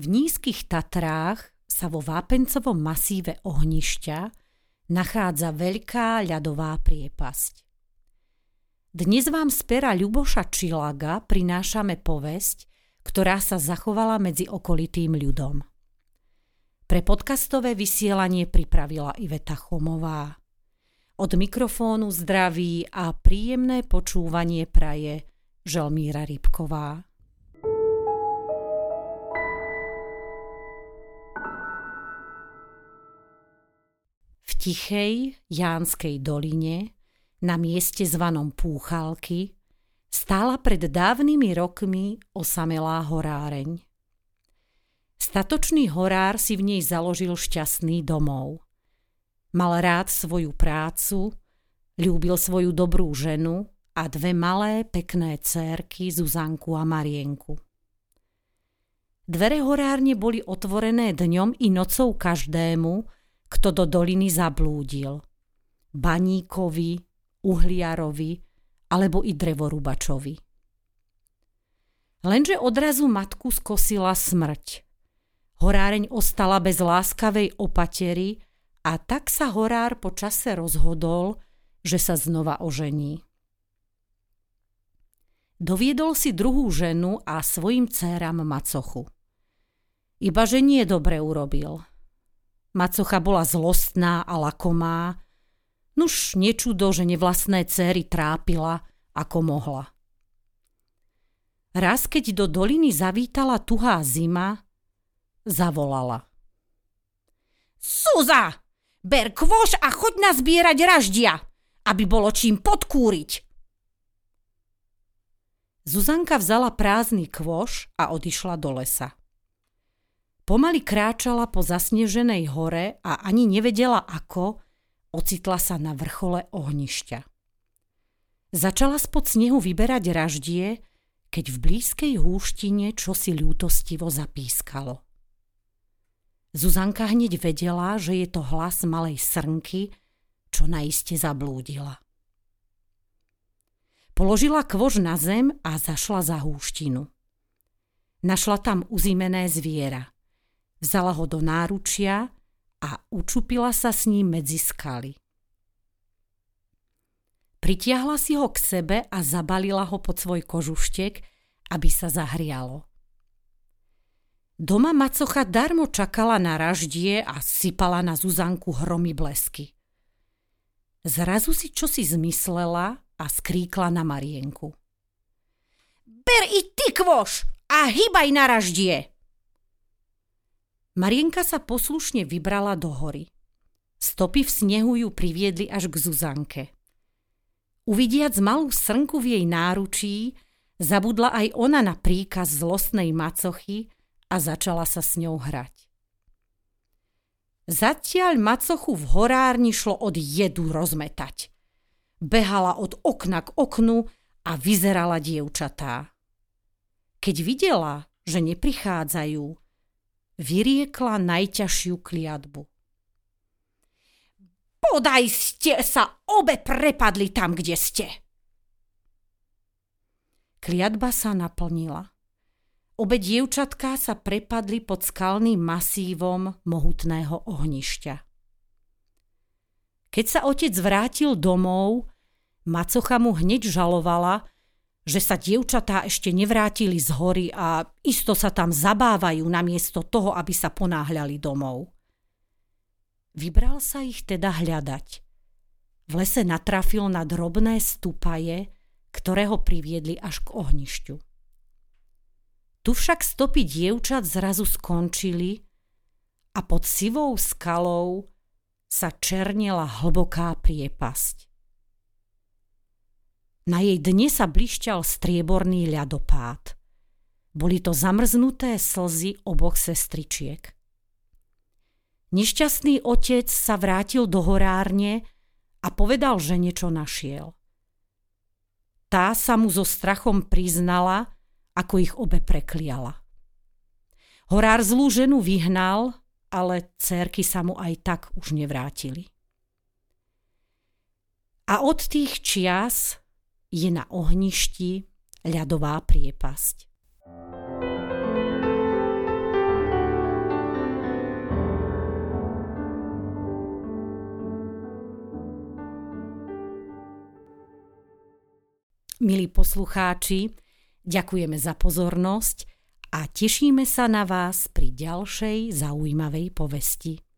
V nízkych Tatrách sa vo vápencovom masíve ohnišťa nachádza veľká ľadová priepasť. Dnes vám z pera Ľuboša Čilaga prinášame povesť, ktorá sa zachovala medzi okolitým ľudom. Pre podcastové vysielanie pripravila Iveta Chomová. Od mikrofónu zdraví a príjemné počúvanie praje Želmíra Rybková. Tichej Jánskej doline, na mieste zvanom Púchalky, stála pred dávnymi rokmi osamelá horáreň. Statočný horár si v nej založil šťastný domov. Mal rád svoju prácu, ľúbil svoju dobrú ženu a dve malé pekné cérky Zuzanku a Marienku. Dvere horárne boli otvorené dňom i nocou každému, kto do doliny zablúdil. Baníkovi, uhliarovi alebo i drevorúbačovi. Lenže odrazu matku skosila smrť. Horáreň ostala bez láskavej opatery a tak sa horár po čase rozhodol, že sa znova ožení. Doviedol si druhú ženu a svojim dcéram macochu. Iba že nie dobre urobil – Macocha bola zlostná a lakomá, nuž nečudo, že nevlastné céry trápila, ako mohla. Raz, keď do doliny zavítala tuhá zima, zavolala. Suza, ber kvoš a choď nazbierať raždia, aby bolo čím podkúriť. Zuzanka vzala prázdny kvoš a odišla do lesa. Pomaly kráčala po zasneženej hore a ani nevedela ako, ocitla sa na vrchole ohnišťa. Začala spod snehu vyberať raždie, keď v blízkej húštine čosi ľútostivo zapískalo. Zuzanka hneď vedela, že je to hlas malej srnky, čo naiste zablúdila. Položila kvož na zem a zašla za húštinu. Našla tam uzimené zviera – Vzala ho do náručia a učupila sa s ním medzi skaly. Pritiahla si ho k sebe a zabalila ho pod svoj kožuštek, aby sa zahrialo. Doma macocha darmo čakala na raždie a sypala na Zuzanku hromy blesky. Zrazu si čosi zmyslela a skríkla na Marienku. Ber i ty kvoš a hýbaj na raždie! Marienka sa poslušne vybrala do hory. Stopy v snehu ju priviedli až k Zuzanke. Uvidiac malú srnku v jej náručí, zabudla aj ona na príkaz zlostnej macochy a začala sa s ňou hrať. Zatiaľ macochu v horárni šlo od jedu rozmetať. Behala od okna k oknu a vyzerala dievčatá. Keď videla, že neprichádzajú, vyriekla najťažšiu kliatbu. Podaj ste sa obe prepadli tam, kde ste. Kliatba sa naplnila. Obe dievčatká sa prepadli pod skalným masívom mohutného ohnišťa. Keď sa otec vrátil domov, macocha mu hneď žalovala, že sa dievčatá ešte nevrátili z hory a isto sa tam zabávajú namiesto toho, aby sa ponáhľali domov. Vybral sa ich teda hľadať. V lese natrafil na drobné stupaje, ktoré ho priviedli až k ohnišťu. Tu však stopy dievčat zrazu skončili a pod sivou skalou sa černila hlboká priepasť. Na jej dne sa blišťal strieborný ľadopád. Boli to zamrznuté slzy oboch sestričiek. Nešťastný otec sa vrátil do horárne a povedal, že niečo našiel. Tá sa mu so strachom priznala, ako ich obe prekliala. Horár zlú ženu vyhnal, ale cérky sa mu aj tak už nevrátili. A od tých čias je na ohništi ľadová priepasť. Milí poslucháči, ďakujeme za pozornosť a tešíme sa na vás pri ďalšej zaujímavej povesti.